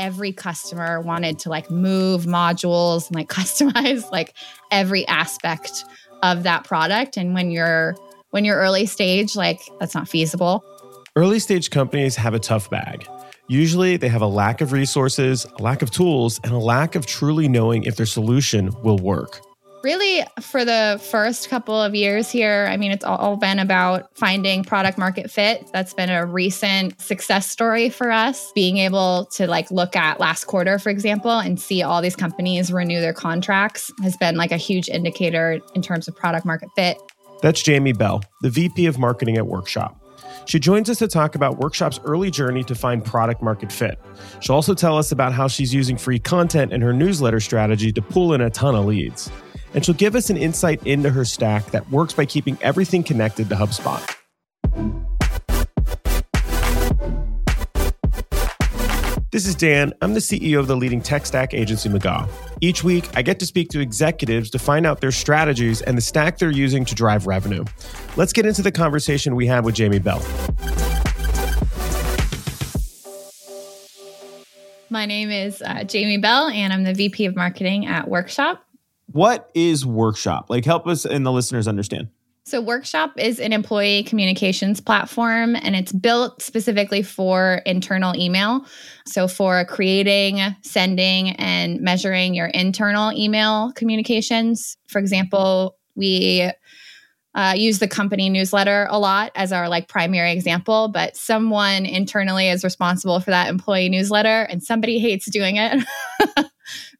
every customer wanted to like move modules and like customize like every aspect of that product. And when you're when you're early stage, like that's not feasible. Early stage companies have a tough bag. Usually, they have a lack of resources, a lack of tools, and a lack of truly knowing if their solution will work. Really, for the first couple of years here, I mean, it's all been about finding product market fit. That's been a recent success story for us. Being able to like look at last quarter, for example, and see all these companies renew their contracts has been like a huge indicator in terms of product market fit. That's Jamie Bell, the VP of Marketing at Workshop. She joins us to talk about Workshop's early journey to find product market fit. She'll also tell us about how she's using free content in her newsletter strategy to pull in a ton of leads and she'll give us an insight into her stack that works by keeping everything connected to HubSpot. This is Dan. I'm the CEO of the leading tech stack agency, McGaw. Each week, I get to speak to executives to find out their strategies and the stack they're using to drive revenue. Let's get into the conversation we had with Jamie Bell. My name is uh, Jamie Bell, and I'm the VP of Marketing at Workshop. What is Workshop? Like, help us and the listeners understand. So, Workshop is an employee communications platform and it's built specifically for internal email. So, for creating, sending, and measuring your internal email communications. For example, we uh, use the company newsletter a lot as our like primary example but someone internally is responsible for that employee newsletter and somebody hates doing it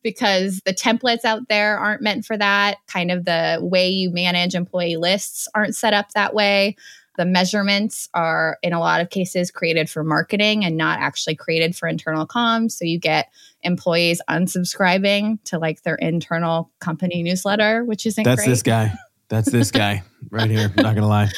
because the templates out there aren't meant for that. Kind of the way you manage employee lists aren't set up that way. The measurements are, in a lot of cases, created for marketing and not actually created for internal comms. So you get employees unsubscribing to like their internal company newsletter, which isn't That's great. this guy. That's this guy right here. Not gonna lie.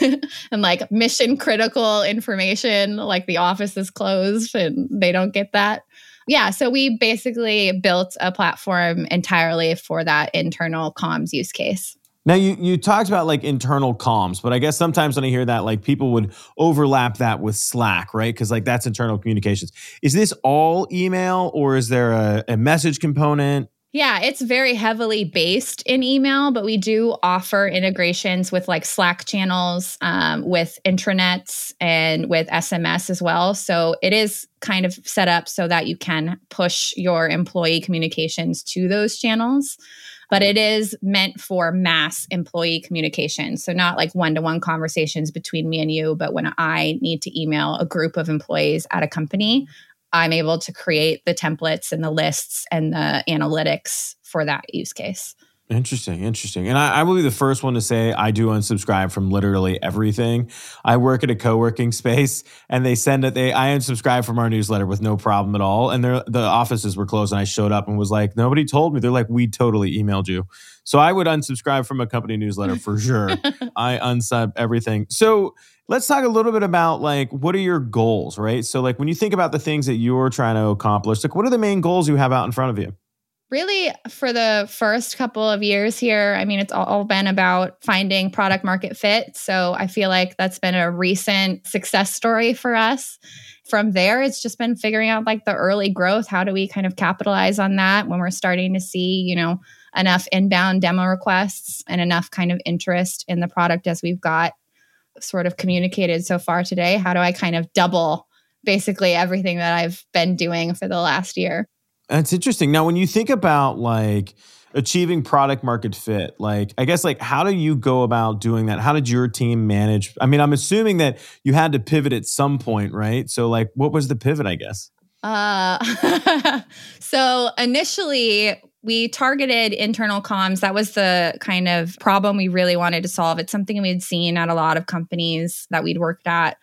and like mission critical information, like the office is closed and they don't get that yeah, so we basically built a platform entirely for that internal comms use case. Now you you talked about like internal comms, but I guess sometimes when I hear that, like people would overlap that with Slack, right? Because like that's internal communications. Is this all email or is there a, a message component? Yeah, it's very heavily based in email, but we do offer integrations with like Slack channels, um, with intranets, and with SMS as well. So it is kind of set up so that you can push your employee communications to those channels. But it is meant for mass employee communication. So, not like one to one conversations between me and you, but when I need to email a group of employees at a company, I'm able to create the templates and the lists and the analytics for that use case. Interesting, interesting. And I, I, will be the first one to say I do unsubscribe from literally everything. I work at a co-working space and they send it, they I unsubscribe from our newsletter with no problem at all. And the offices were closed and I showed up and was like, nobody told me. They're like, we totally emailed you. So I would unsubscribe from a company newsletter for sure. I unsub everything. So let's talk a little bit about like what are your goals, right? So like when you think about the things that you're trying to accomplish, like what are the main goals you have out in front of you? Really, for the first couple of years here, I mean, it's all been about finding product market fit. So I feel like that's been a recent success story for us. From there, it's just been figuring out like the early growth. How do we kind of capitalize on that when we're starting to see, you know, enough inbound demo requests and enough kind of interest in the product as we've got sort of communicated so far today? How do I kind of double basically everything that I've been doing for the last year? That's interesting. Now, when you think about like achieving product market fit, like I guess like how do you go about doing that? How did your team manage? I mean, I'm assuming that you had to pivot at some point, right? So like what was the pivot, I guess? Uh so initially we targeted internal comms. That was the kind of problem we really wanted to solve. It's something we'd seen at a lot of companies that we'd worked at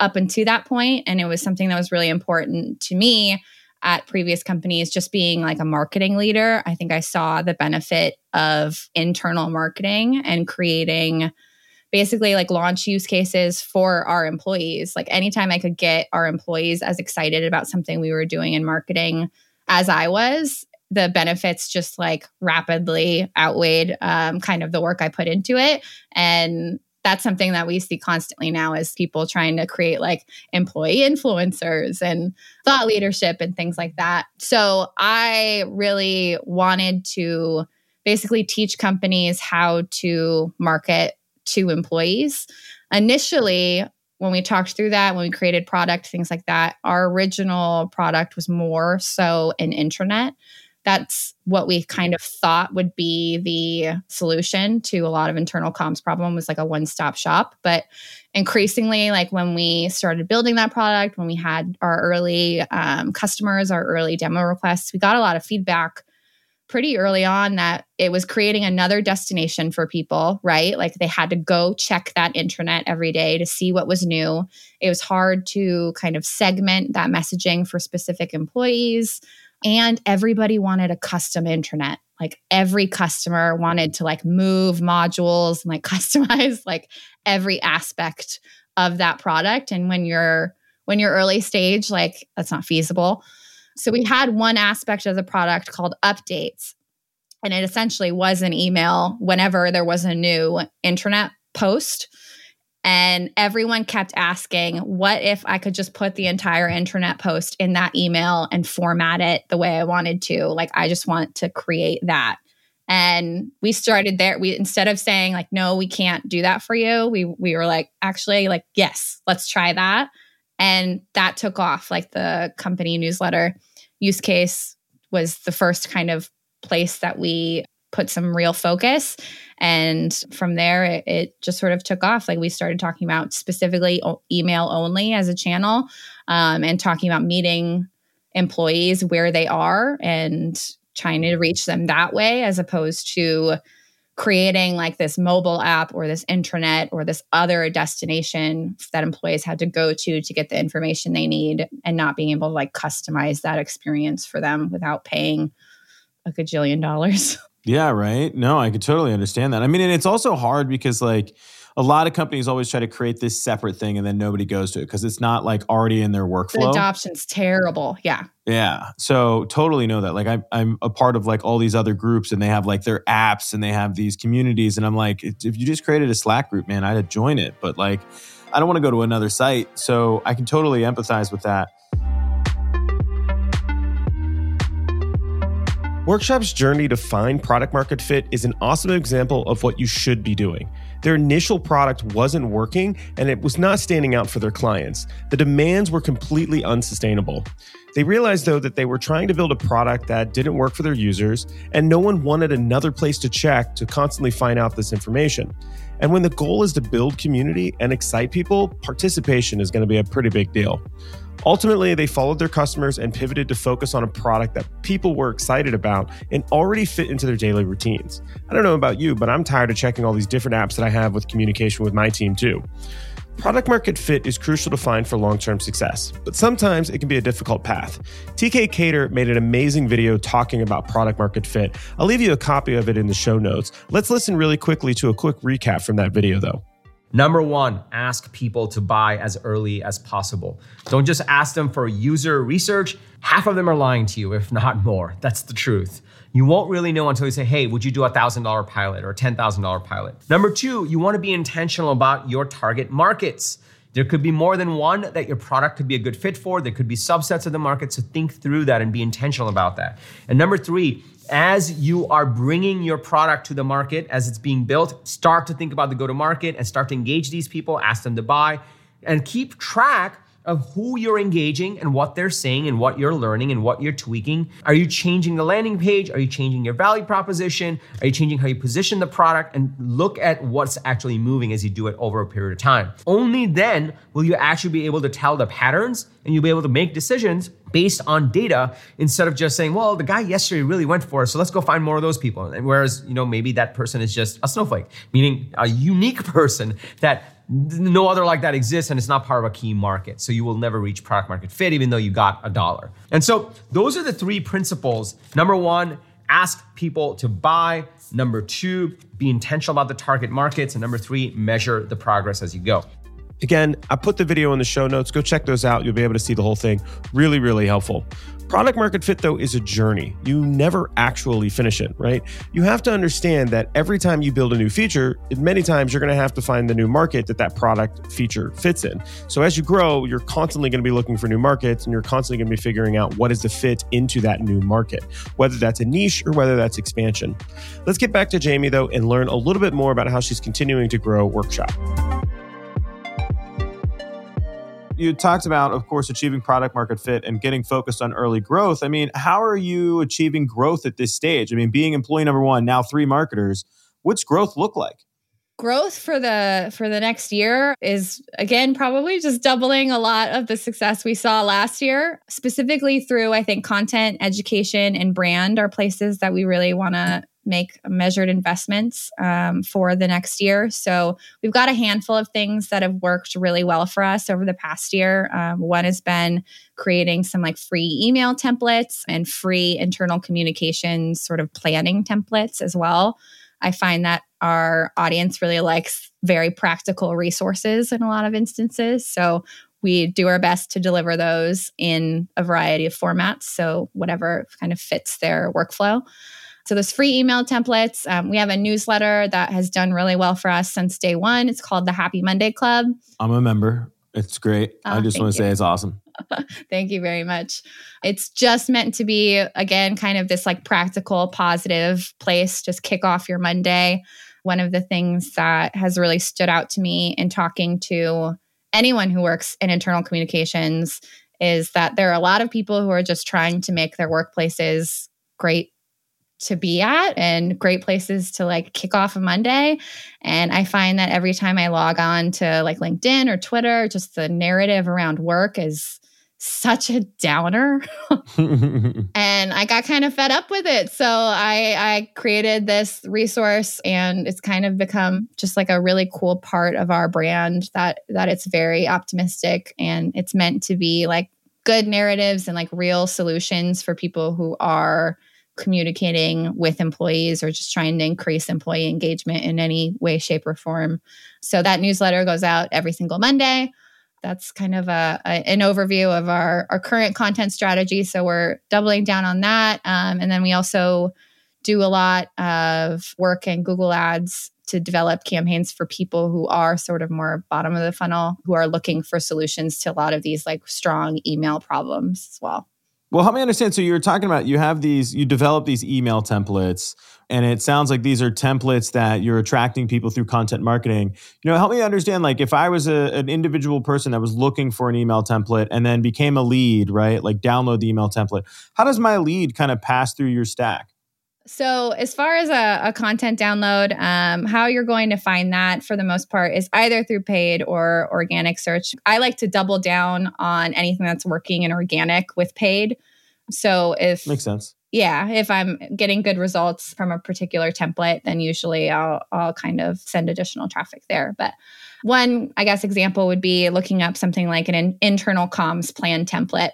up until that point, and it was something that was really important to me at previous companies just being like a marketing leader i think i saw the benefit of internal marketing and creating basically like launch use cases for our employees like anytime i could get our employees as excited about something we were doing in marketing as i was the benefits just like rapidly outweighed um, kind of the work I put into it. And that's something that we see constantly now is people trying to create like employee influencers and thought leadership and things like that. So I really wanted to basically teach companies how to market to employees. Initially, when we talked through that, when we created product, things like that, our original product was more so an intranet that's what we kind of thought would be the solution to a lot of internal comms problem was like a one-stop shop but increasingly like when we started building that product when we had our early um, customers our early demo requests we got a lot of feedback pretty early on that it was creating another destination for people, right? Like they had to go check that intranet every day to see what was new. It was hard to kind of segment that messaging for specific employees and everybody wanted a custom intranet. Like every customer wanted to like move modules and like customize like every aspect of that product. And when you're when you're early stage like that's not feasible. So we had one aspect of the product called updates. And it essentially was an email whenever there was a new intranet post and everyone kept asking, what if I could just put the entire intranet post in that email and format it the way I wanted to? Like, I just want to create that. And we started there. We instead of saying like, no, we can't do that for you, we we were like, actually, like, yes, let's try that. And that took off. Like the company newsletter use case was the first kind of place that we put some real focus. And from there, it, it, just sort of took off. Like we started talking about specifically email only as a channel um, and talking about meeting employees where they are and trying to reach them that way as opposed to creating like this mobile app or this intranet or this other destination that employees had to go to to get the information they need and not being able to like customize that experience for them without paying a gajillion dollars. Yeah, right. No, I could totally understand that. I mean, and it's also hard because like a lot of companies always try to create this separate thing and then nobody goes to it because it's not like already in their workflow. The adoption's terrible. Yeah. Yeah. So totally know that. Like I'm I'm a part of like all these other groups and they have like their apps and they have these communities and I'm like if you just created a Slack group, man, I'd join it. But like I don't want to go to another site. So I can totally empathize with that. Workshop's journey to find product market fit is an awesome example of what you should be doing. Their initial product wasn't working and it was not standing out for their clients. The demands were completely unsustainable. They realized, though, that they were trying to build a product that didn't work for their users, and no one wanted another place to check to constantly find out this information. And when the goal is to build community and excite people, participation is going to be a pretty big deal. Ultimately, they followed their customers and pivoted to focus on a product that people were excited about and already fit into their daily routines. I don't know about you, but I'm tired of checking all these different apps that I have with communication with my team too. Product market fit is crucial to find for long term success, but sometimes it can be a difficult path. TK Kader made an amazing video talking about product market fit. I'll leave you a copy of it in the show notes. Let's listen really quickly to a quick recap from that video, though. Number one, ask people to buy as early as possible. Don't just ask them for user research. Half of them are lying to you, if not more. That's the truth. You won't really know until you say, hey, would you do a $1,000 pilot or a $10,000 pilot? Number two, you wanna be intentional about your target markets. There could be more than one that your product could be a good fit for. There could be subsets of the market. So think through that and be intentional about that. And number three, as you are bringing your product to the market, as it's being built, start to think about the go to market and start to engage these people, ask them to buy, and keep track of who you're engaging and what they're saying and what you're learning and what you're tweaking. Are you changing the landing page? Are you changing your value proposition? Are you changing how you position the product? And look at what's actually moving as you do it over a period of time. Only then will you actually be able to tell the patterns and you'll be able to make decisions based on data instead of just saying, well, the guy yesterday really went for it, so let's go find more of those people. And whereas, you know, maybe that person is just a snowflake, meaning a unique person that no other like that exists and it's not part of a key market. So you will never reach product market fit even though you got a dollar. And so those are the three principles. Number one, ask people to buy. Number two, be intentional about the target markets. And number three, measure the progress as you go. Again, I put the video in the show notes. Go check those out. You'll be able to see the whole thing. Really, really helpful. Product market fit, though, is a journey. You never actually finish it, right? You have to understand that every time you build a new feature, many times you're going to have to find the new market that that product feature fits in. So as you grow, you're constantly going to be looking for new markets and you're constantly going to be figuring out what is the fit into that new market, whether that's a niche or whether that's expansion. Let's get back to Jamie, though, and learn a little bit more about how she's continuing to grow Workshop you talked about, of course, achieving product market fit and getting focused on early growth. I mean, how are you achieving growth at this stage? I mean, being employee number one, now three marketers, what's growth look like? growth for the for the next year is again probably just doubling a lot of the success we saw last year specifically through i think content education and brand are places that we really want to make measured investments um, for the next year. So we've got a handful of things that have worked really well for us over the past year. Um, one has been creating some like free email templates and free internal communications sort of planning templates as well. I find that our audience really likes very practical resources in a lot of instances. So we do our best to deliver those in a variety of formats. So, whatever kind of fits their workflow. So there's free email templates. Um, we have a newsletter that has done really well for us since day one. It's called the Happy Monday Club. I'm a member. It's great. Oh, I just want to say it's awesome. thank you very much. It's just meant to be, again, kind of this like practical, positive place. Just kick off your Monday. One of the things that has really stood out to me in talking to anyone who works in internal communications is that there are a lot of people who are just trying to make their workplaces great to be at and great places to like kick off a Monday. And I find that every time I log on to like LinkedIn or Twitter, just the narrative around work is such a downer. and I got kind of fed up with it. So I, I created this resource and it's kind of become just like a really cool part of our brand that that it's very optimistic and it's meant to be like good narratives and like real solutions for people who are communicating with employees or just trying to increase employee engagement in any way, shape, or form. So that newsletter goes out every single Monday. That's kind of a, a an overview of our, our current content strategy. So we're doubling down on that. Um, and then we also do a lot of work in Google Ads to develop campaigns for people who are sort of more bottom of the funnel, who are looking for solutions to a lot of these like strong email problems as well. Well, help me understand. So you're talking about you have these, you develop these email templates, and it sounds like these are templates that you're attracting people through content marketing. You know, help me understand. Like, if I was a, an individual person that was looking for an email template and then became a lead, right? Like, download the email template. How does my lead kind of pass through your stack? So, as far as a, a content download, um, how you're going to find that for the most part is either through paid or organic search. I like to double down on anything that's working in organic with paid. So, if makes sense, yeah, if I'm getting good results from a particular template, then usually I'll I'll kind of send additional traffic there. But one, I guess, example would be looking up something like an in- internal comms plan template.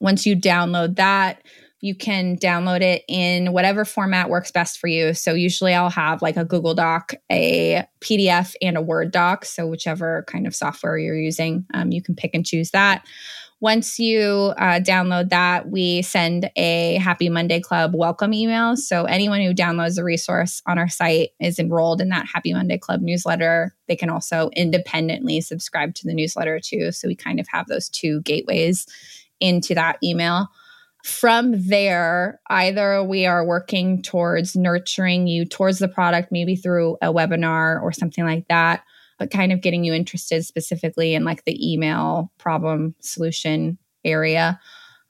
Once you download that, you can download it in whatever format works best for you. So usually I'll have like a Google Doc, a PDF, and a Word doc. So whichever kind of software you're using, um, you can pick and choose that. Once you uh, download that, we send a Happy Monday Club welcome email. So anyone who downloads a resource on our site is enrolled in that Happy Monday Club newsletter. They can also independently subscribe to the newsletter too. So we kind of have those two gateways into that email from there, either we are working towards nurturing you towards the product, maybe through a webinar or something like that, but kind of getting you interested specifically in like the email problem solution area,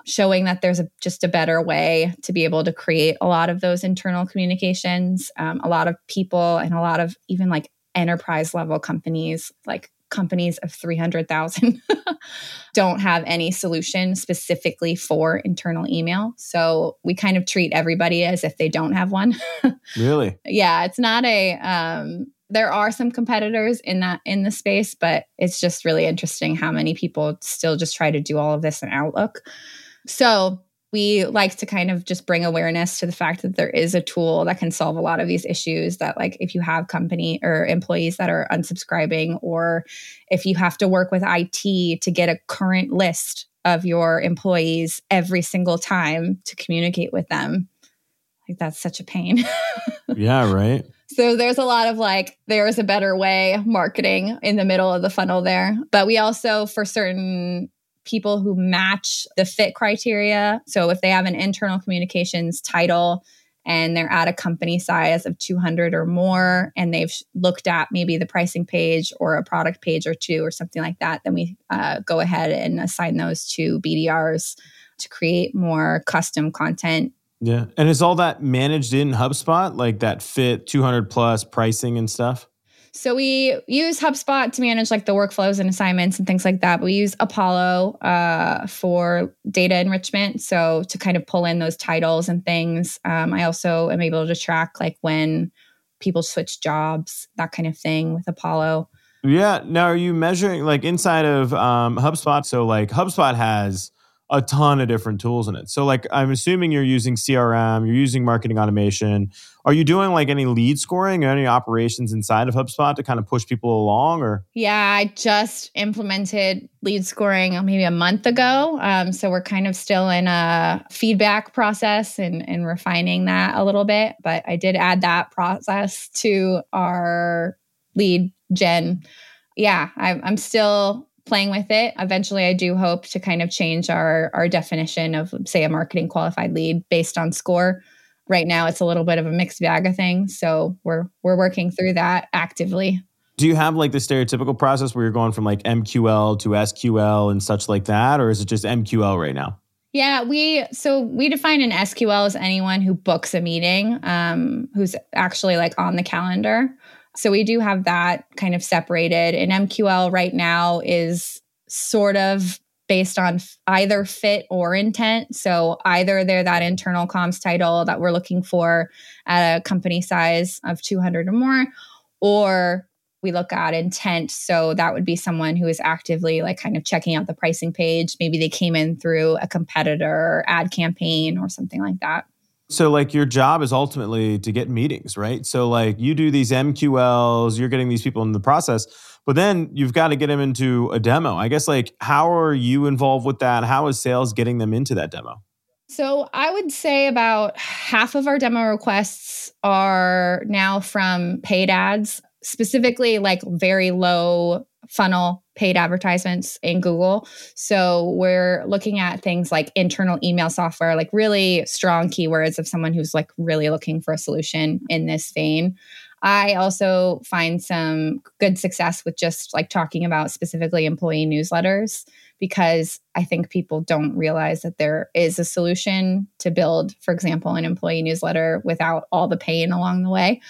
showing that there's a, just a better way to be able to create a lot of those internal communications. Um, a lot of people and a lot of even like enterprise level companies like companies of 300,000 don't have any solution specifically for internal email. So we kind of treat everybody as if they don't have one. really? Yeah, it's not a um there are some competitors in that in the space, but it's just really interesting how many people still just try to do all of this in Outlook. So we like to kind of just bring awareness to the fact that there is a tool that can solve a lot of these issues that like if you have company or employees that are unsubscribing or if you have to work with IT to get a current list of your employees every single time to communicate with them. Like that's such a pain. yeah, right. So there's a lot of like, there's a better way marketing in the middle of the funnel there. But we also, for certain people who match the fit criteria, so if they have an internal communications title, and they're at a company size of 200 or more and they've looked at maybe the pricing page or a product page or two or something like that then we uh, go ahead and assign those to bdrs to create more custom content. Yeah. And is all that managed in hubspot? Like that fit 200 plus pricing and stuff so we use HubSpot to manage like the workflows and assignments and things like that. But we use Apollo uh, for data enrichment. So to kind of pull in those titles and things. Um, I also am able to track like when people switch jobs, that kind of thing with Apollo. Yeah. Now, are you measuring like inside of um, HubSpot? So like HubSpot has a ton of different tools in it. So like I'm assuming you're using CRM, you're using marketing automation. Are you doing like any lead scoring or any operations inside of HubSpot to kind of push people along or? Yeah, I just implemented lead scoring maybe a month ago. Um, so we're kind of still in a feedback process and, and refining that a little bit. But I did add that process to our lead gen. Yeah, I, I'm still playing with it. Eventually, I do hope to kind of change our our definition of, say, a marketing qualified lead based on score. Right now, it's a little bit of a mixed bag of things, so we're we're working through that actively. Do you have like the stereotypical process where you're going from like MQL to SQL and such like that, or is it just MQL right now? Yeah, we so we define an SQL as anyone who books a meeting, um, who's actually like on the calendar. So we do have that kind of separated. And MQL right now is sort of based on either fit or intent. So either they're that internal comms title that we're looking for at a company size of 200 or more, or we look at intent. So that would be someone who is actively like kind of checking out the pricing page. Maybe they came in through a competitor ad campaign or something like that. So, like, your job is ultimately to get meetings, right? So, like, you do these MQLs, you're getting these people in the process, but then you've got to get them into a demo. I guess, like, how are you involved with that? How is sales getting them into that demo? So, I would say about half of our demo requests are now from paid ads, specifically like very low funnel paid advertisements in Google. So we're looking at things like internal email software, like really strong keywords of someone who's like really looking for a solution in this vein. I also find some good success with just like talking about specifically employee newsletters because I think people don't realize that there is a solution to build, for example, an employee newsletter without all the pain along the way.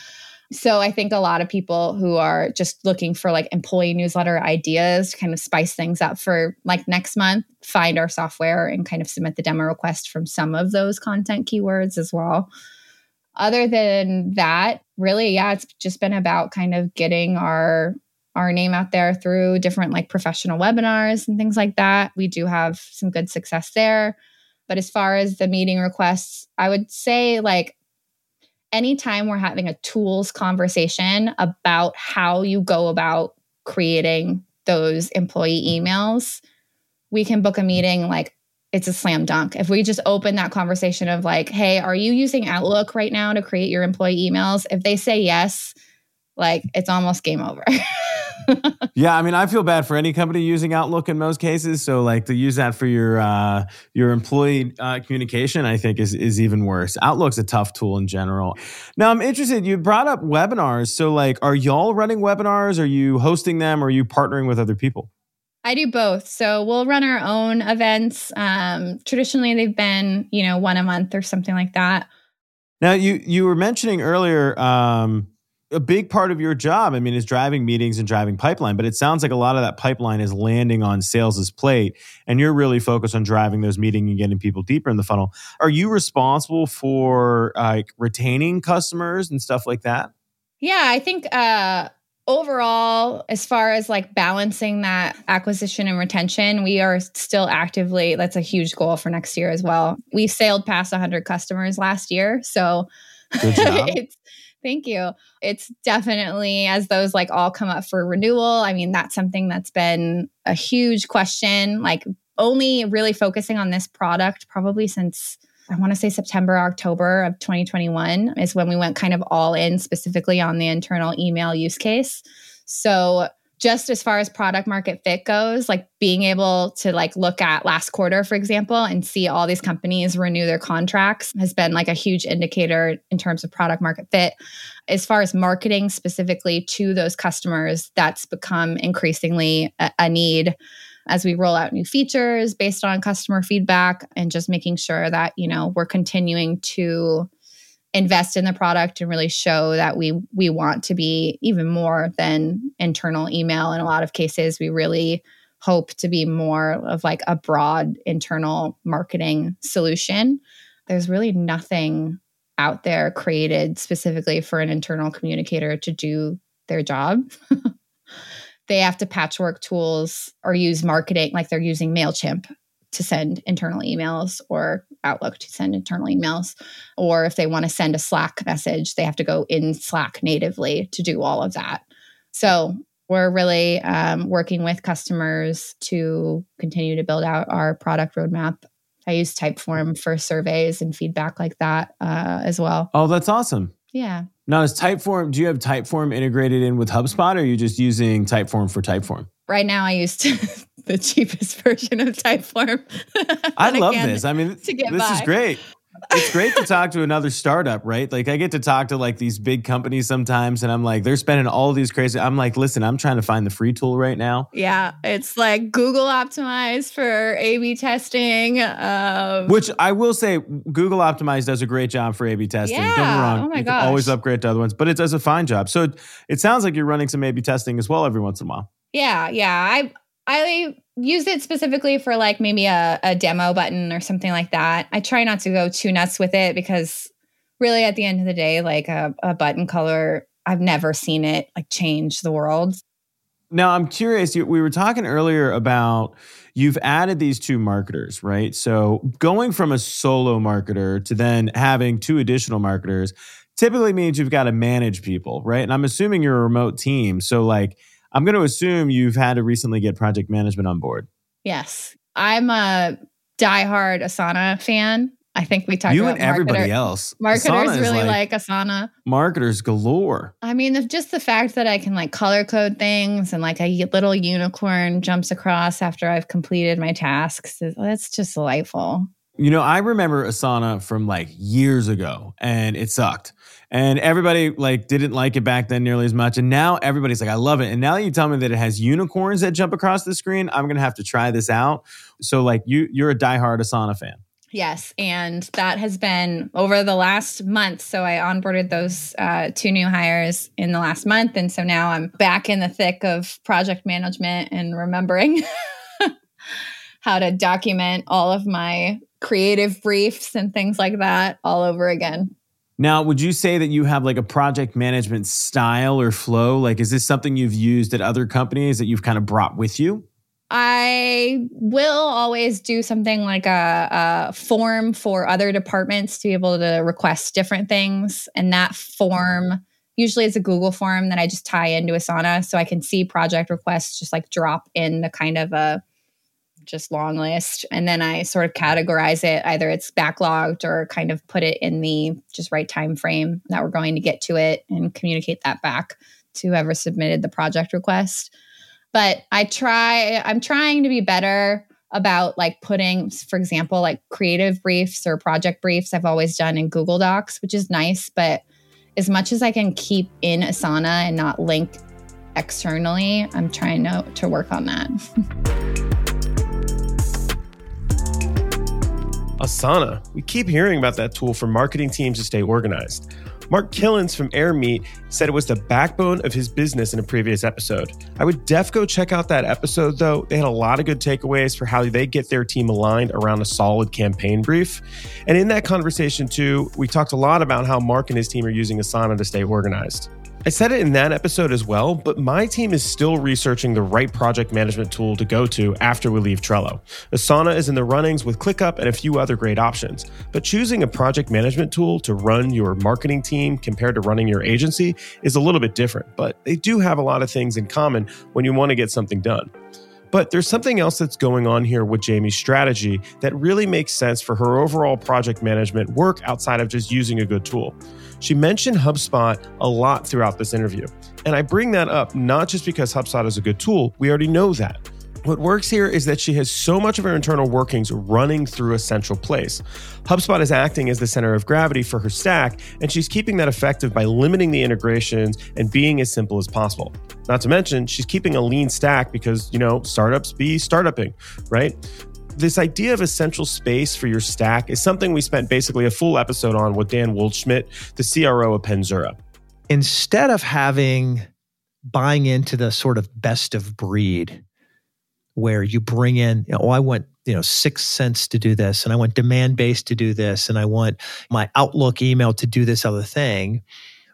So I think a lot of people who are just looking for like employee newsletter ideas to kind of spice things up for like next month find our software and kind of submit the demo request from some of those content keywords as well. Other than that, really, yeah, it's just been about kind of getting our our name out there through different like professional webinars and things like that. We do have some good success there. But as far as the meeting requests, I would say like anytime we're having a tools conversation about how you go about creating those employee emails, we can book a meeting like it's a slam dunk. If we just open that conversation of like, hey, are you using Outlook right now to create your employee emails? If they say yes, like it's almost game over. yeah, I mean, I feel bad for any company using Outlook in most cases. So, like to use that for your uh, your employee uh, communication, I think is is even worse. Outlook's a tough tool in general. Now, I'm interested. You brought up webinars. So, like, are y'all running webinars? Are you hosting them? Or are you partnering with other people? I do both. So we'll run our own events. Um, traditionally, they've been you know one a month or something like that. Now, you you were mentioning earlier. Um, a big part of your job, I mean, is driving meetings and driving pipeline, but it sounds like a lot of that pipeline is landing on sales's plate and you're really focused on driving those meetings and getting people deeper in the funnel. Are you responsible for like retaining customers and stuff like that? Yeah, I think uh overall as far as like balancing that acquisition and retention we are still actively that's a huge goal for next year as well we sailed past 100 customers last year so it's Thank you. It's definitely as those like all come up for renewal. I mean, that's something that's been a huge question. Like only really focusing on this product probably since I want to say September, October of 2021 is when we went kind of all in specifically on the internal email use case. So just as far as product market fit goes, like being able to like look at last quarter, for example, and see all these companies renew their contracts has been like a huge indicator in terms of product market fit. As far as marketing specifically to those customers, that's become increasingly a, a need as we roll out new features based on customer feedback and just making sure that, you know, we're continuing to invest in the product and really show that we we want to be even more than internal email. In a lot of cases we really hope to be more of like a broad internal marketing solution. There's really nothing out there created specifically for an internal communicator to do their job. They have to patchwork tools or use marketing like they're using mailchimp to send internal emails or Outlook to send internal emails. Or if they want to send a Slack message, they have to go in Slack natively to do all of that. So we're really um, working with customers to continue to build out our product roadmap. I use Typeform for surveys and feedback like that uh, as well. Oh, that's awesome. Yeah. Now, is Typeform, do you have Typeform integrated in with HubSpot or are you just using Typeform for Typeform? Right now, I use the cheapest version of Typeform. I love I this. I mean, this by. is great it's great to talk to another startup, right? Like I get to talk to like these big companies sometimes, and I'm like, they're spending all these crazy. I'm like, listen, I'm trying to find the free tool right now. Yeah, it's like Google Optimize for A/B testing. Um, Which I will say, Google Optimize does a great job for A/B testing. Yeah. Don't get me wrong. Oh my you gosh. always upgrade to other ones, but it does a fine job. So it, it sounds like you're running some A/B testing as well every once in a while. Yeah, yeah. I I use it specifically for like maybe a, a demo button or something like that. I try not to go too nuts with it because really at the end of the day, like a, a button color, I've never seen it like change the world. Now, I'm curious. we were talking earlier about you've added these two marketers, right? So going from a solo marketer to then having two additional marketers typically means you've got to manage people, right? And I'm assuming you're a remote team. So, like, I'm going to assume you've had to recently get project management on board. Yes. I'm a diehard Asana fan. I think we talked about it. you about and everybody else. Marketers really like, like, Asana. Marketers galore. I mean, just the fact that I can like color code things and like a little unicorn jumps across after I've completed my tasks. That's just delightful. You know, I remember Asana from like years ago and it sucked. And everybody like didn't like it back then nearly as much and now everybody's like i love it. And now that you tell me that it has unicorns that jump across the screen i'm gonna have to try this out. So like you you're a diehard asana fan. Yes and that has been over the last month so i onboarded those uh, two new hires in the last month and so now i'm back in the thick of project management and remembering how to document all of my creative briefs and things like that all over again now, would you say that you have like a project management style or flow? Like, is this something you've used at other companies that you've kind of brought with you? I will always do something like a, a, form for other departments to be able to request different things. And that form usually is a Google form that I just tie into Asana so I can see project requests just like drop in the kind of a just long list. And then i sort of categorize it either it's backlogged or kind of put it in the just right time frame that we're going to get to it and communicate that back to whoever submitted the project request. But i try i'm trying to be better about like putting for example like creative briefs or project briefs i've always done in google docs which is nice but as much as i can keep in asana and not link externally i'm trying to, to work on that Asana. We keep hearing about that tool for marketing teams to stay organized. Mark Kilens from Airmeet said it was the backbone of his business in a previous episode. I would def go check out that episode though. They had a lot of good takeaways for how they get their team aligned around a solid campaign brief. And in that conversation too, we talked a lot about how Mark and his team are using Asana to stay organized. I said it in that episode as well, but my team is still researching the right project management tool to go to after we leave Trello. Asana is in the runnings with ClickUp and a few other great options, but choosing a project management tool to run your marketing team compared to running your agency is a little bit different, but they do have a lot of things in common when you want to get something done. But there's something else that's going on here with Jamie's strategy that really makes sense for her overall project management work outside of just using a good tool. She mentioned HubSpot a lot throughout this interview. And I bring that up not just because HubSpot is a good tool, we already know that. What works here is that she has so much of her internal workings running through a central place. HubSpot is acting as the center of gravity for her stack, and she's keeping that effective by limiting the integrations and being as simple as possible. Not to mention, she's keeping a lean stack because, you know, startups be startupping, right? This idea of a central space for your stack is something we spent basically a full episode on with Dan Waldschmidt, the CRO of Penzura. Instead of having buying into the sort of best of breed, where you bring in, you know, oh, I want you know 6sense to do this, and I want Demandbase to do this, and I want my Outlook email to do this other thing.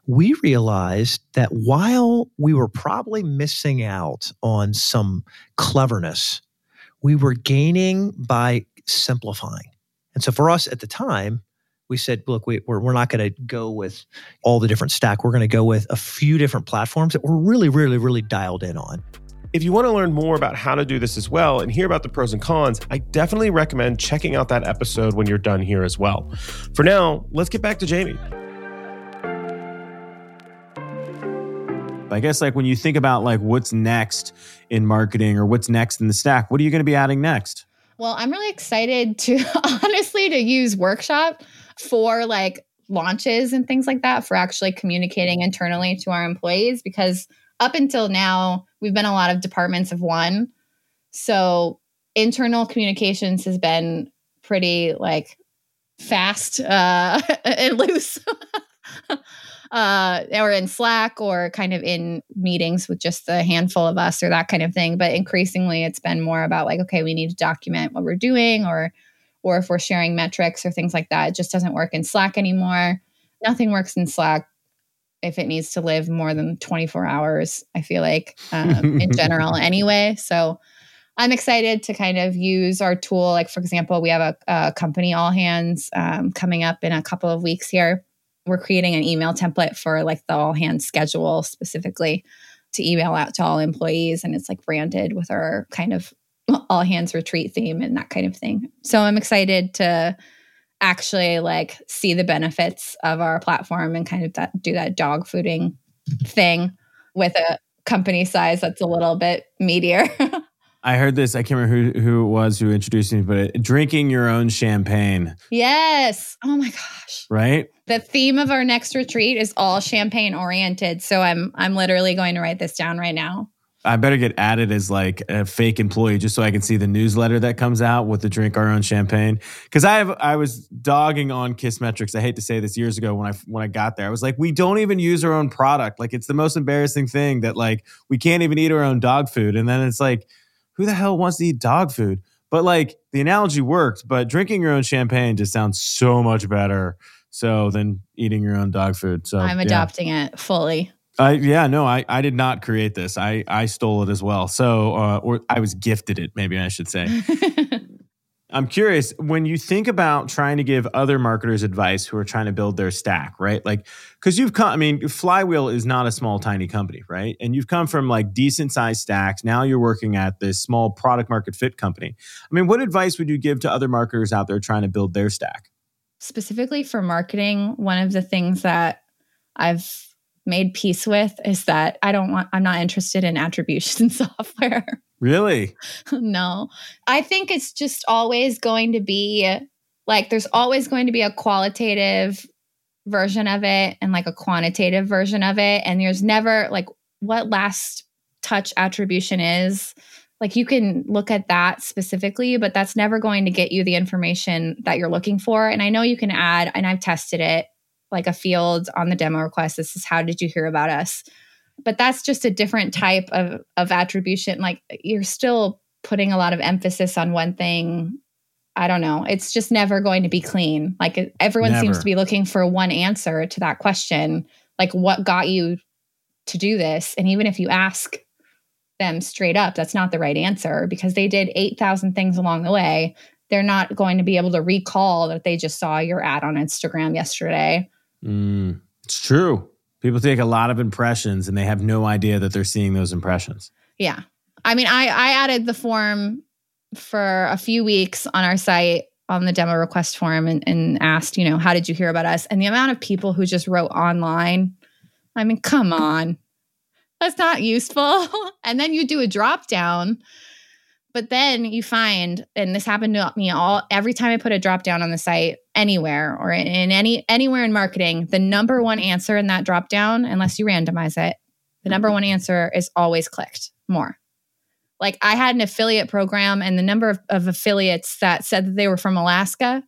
We realized that while we were probably missing out on some cleverness, we were gaining by simplifying. And so for us at the time, we said, look, we, are we're not going to go with all the different stack. We're going to go with a few different platforms that we're really, really, really dialed in on. If you want to learn more about how to do this as well and hear about the pros and cons, I definitely recommend checking out that episode when you're done here as well. For now, let's get back to Jamie. I guess like when you think about like what's next in marketing or what's next in the stack, what are you going to be adding next? Well, I'm really excited to honestly to use Workshop for like launches and things like that for actually communicating internally to our employees because up until now, we've been a lot of departments of one. So internal communications has been pretty like fast uh, and loose. uh, or in Slack or kind of in meetings with just a handful of us or that kind of thing. But increasingly, it's been more about like, okay, we need to document what we're doing, or or if we're sharing metrics or things like that. It just doesn't work in Slack anymore. Nothing works in Slack if it needs to live more than 24 hours, I feel like um, in general anyway. So I'm excited to kind of use our tool. Like, for example, we have a, a company all hands um, coming up in a couple of weeks here. We're creating an email template for like the all hands schedule specifically to email out to all employees. And it's like branded with our kind of all hands retreat theme and that kind of thing. So I'm excited to actually like see the benefits of our platform and kind of that, do that dog fooding thing with a company size that's a little bit meatier. I heard this. I can't remember who, who it was who introduced me, but drinking your own champagne. Yes. Oh my gosh. Right. The theme of our next retreat is all champagne oriented. So I'm I'm literally going to write this down right now. I better get added as like a fake employee just so I can see the newsletter that comes out with the drink our own champagne. Because I have I was dogging on Kissmetrics. I hate to say this years ago when I when I got there. I was like, we don't even use our own product. Like it's the most embarrassing thing that like we can't even eat our own dog food. And then it's like, who the hell wants to eat dog food? But like the analogy worked, but drinking your own champagne just sounds so much better so than eating your own dog food. So I'm adopting yeah. it fully. Uh, yeah, no, I, I did not create this. I, I stole it as well. So, uh, or I was gifted it, maybe I should say. I'm curious when you think about trying to give other marketers advice who are trying to build their stack, right? Like, because you've come, I mean, Flywheel is not a small, tiny company, right? And you've come from like decent sized stacks. Now you're working at this small product market fit company. I mean, what advice would you give to other marketers out there trying to build their stack? Specifically for marketing, one of the things that I've made peace with is that I don't want, I'm not interested in attribution software. Really? no. I think it's just always going to be like, there's always going to be a qualitative version of it and like a quantitative version of it. And there's never like what last touch attribution is. Like you can look at that specifically, but that's never going to get you the information that you're looking for. And I know you can add, and I've tested it like a field on the demo request. This is how did you hear about us? But that's just a different type of, of attribution. Like you're still putting a lot of emphasis on one thing. I don't know. It's just never going to be clean. Like everyone never. seems to be looking for one answer to that question. Like what got you to do this? And even if you ask them straight up, that's not the right answer because they did 8,000 things along the way. They're not going to be able to recall that they just saw your ad on Instagram yesterday Mm, it's true. People take a lot of impressions and they have no idea that they're seeing those impressions. Yeah. I mean, I I added the form for a few weeks on our site on the demo request form and, and asked, you know, how did you hear about us? And the amount of people who just wrote online, I mean, come on. That's not useful. and then you do a drop down but then you find, and this happened to me all every time I put a drop down on the site anywhere or in, any anywhere in marketing, the number one answer in that drop down, unless you randomize it, the number one answer is always clicked more. Like I had an affiliate program, and the number of, of affiliates that said that they were from Alaska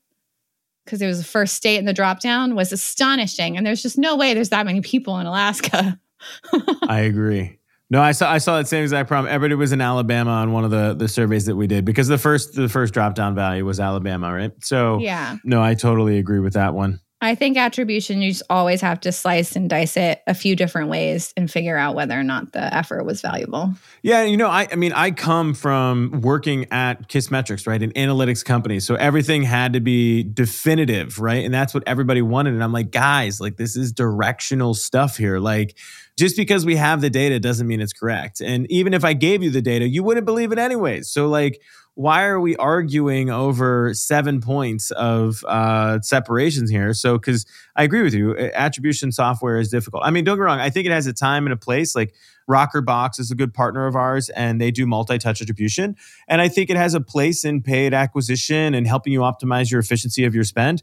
because it was the first state in the drop down was astonishing. And there's just no way there's that many people in Alaska. I agree. No, I saw I saw that same exact problem. Everybody was in Alabama on one of the the surveys that we did because the first the first drop down value was Alabama, right? So yeah, no, I totally agree with that one. I think attribution, you just always have to slice and dice it a few different ways and figure out whether or not the effort was valuable. Yeah, you know, I, I mean, I come from working at Kissmetrics, right, an analytics company. So everything had to be definitive, right? And that's what everybody wanted. And I'm like, guys, like, this is directional stuff here. Like, just because we have the data doesn't mean it's correct. And even if I gave you the data, you wouldn't believe it anyways. So, like, why are we arguing over seven points of uh, separations here? So, because I agree with you, attribution software is difficult. I mean, don't get wrong. I think it has a time and a place. Like Rockerbox is a good partner of ours, and they do multi-touch attribution. And I think it has a place in paid acquisition and helping you optimize your efficiency of your spend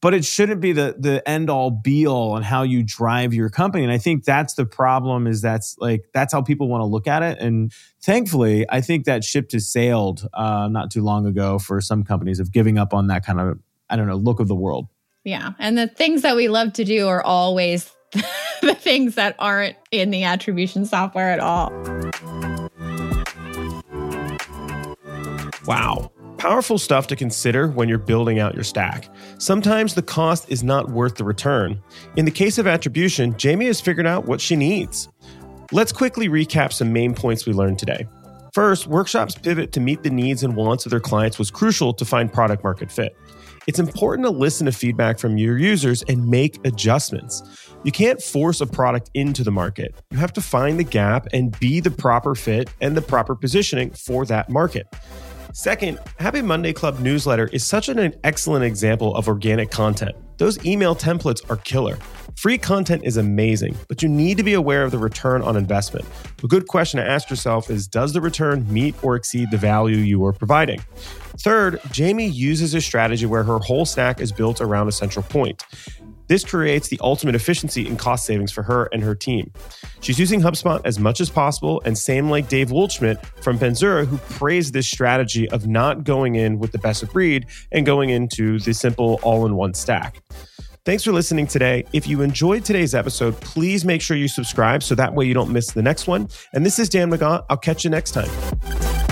but it shouldn't be the the end all be all on how you drive your company. And i think that's the problem is that's like that's how people want to look at it. And thankfully i think that ship has sailed uh, not too long ago for some companies of giving up on that kind of i don't know look of the world. Yeah. And the things that we love to do are always the things that aren't in the attribution software at all. Wow Powerful stuff to consider when you're building out your stack. Sometimes the cost is not worth the return. In the case of attribution, Jamie has figured out what she needs. Let's quickly recap some main points we learned today. First, Workshop's pivot to meet the needs and wants of their clients was crucial to find product market fit. It's important to listen to feedback from your users and make adjustments. You can't force a product into the market. You have to find the gap and be the proper fit and the proper positioning for that market. Second, Happy Monday Club newsletter is such an excellent example of organic content. Those email templates are killer. Free content is amazing, but you need to be aware of the return on investment. A good question to ask yourself is Does the return meet or exceed the value you are providing? Third, Jamie uses a strategy where her whole stack is built around a central point. This creates the ultimate efficiency and cost savings for her and her team. She's using HubSpot as much as possible, and same like Dave Waldschmidt from Penzura, who praised this strategy of not going in with the best of breed and going into the simple all in one stack. Thanks for listening today. If you enjoyed today's episode, please make sure you subscribe so that way you don't miss the next one. And this is Dan McGaugh. I'll catch you next time.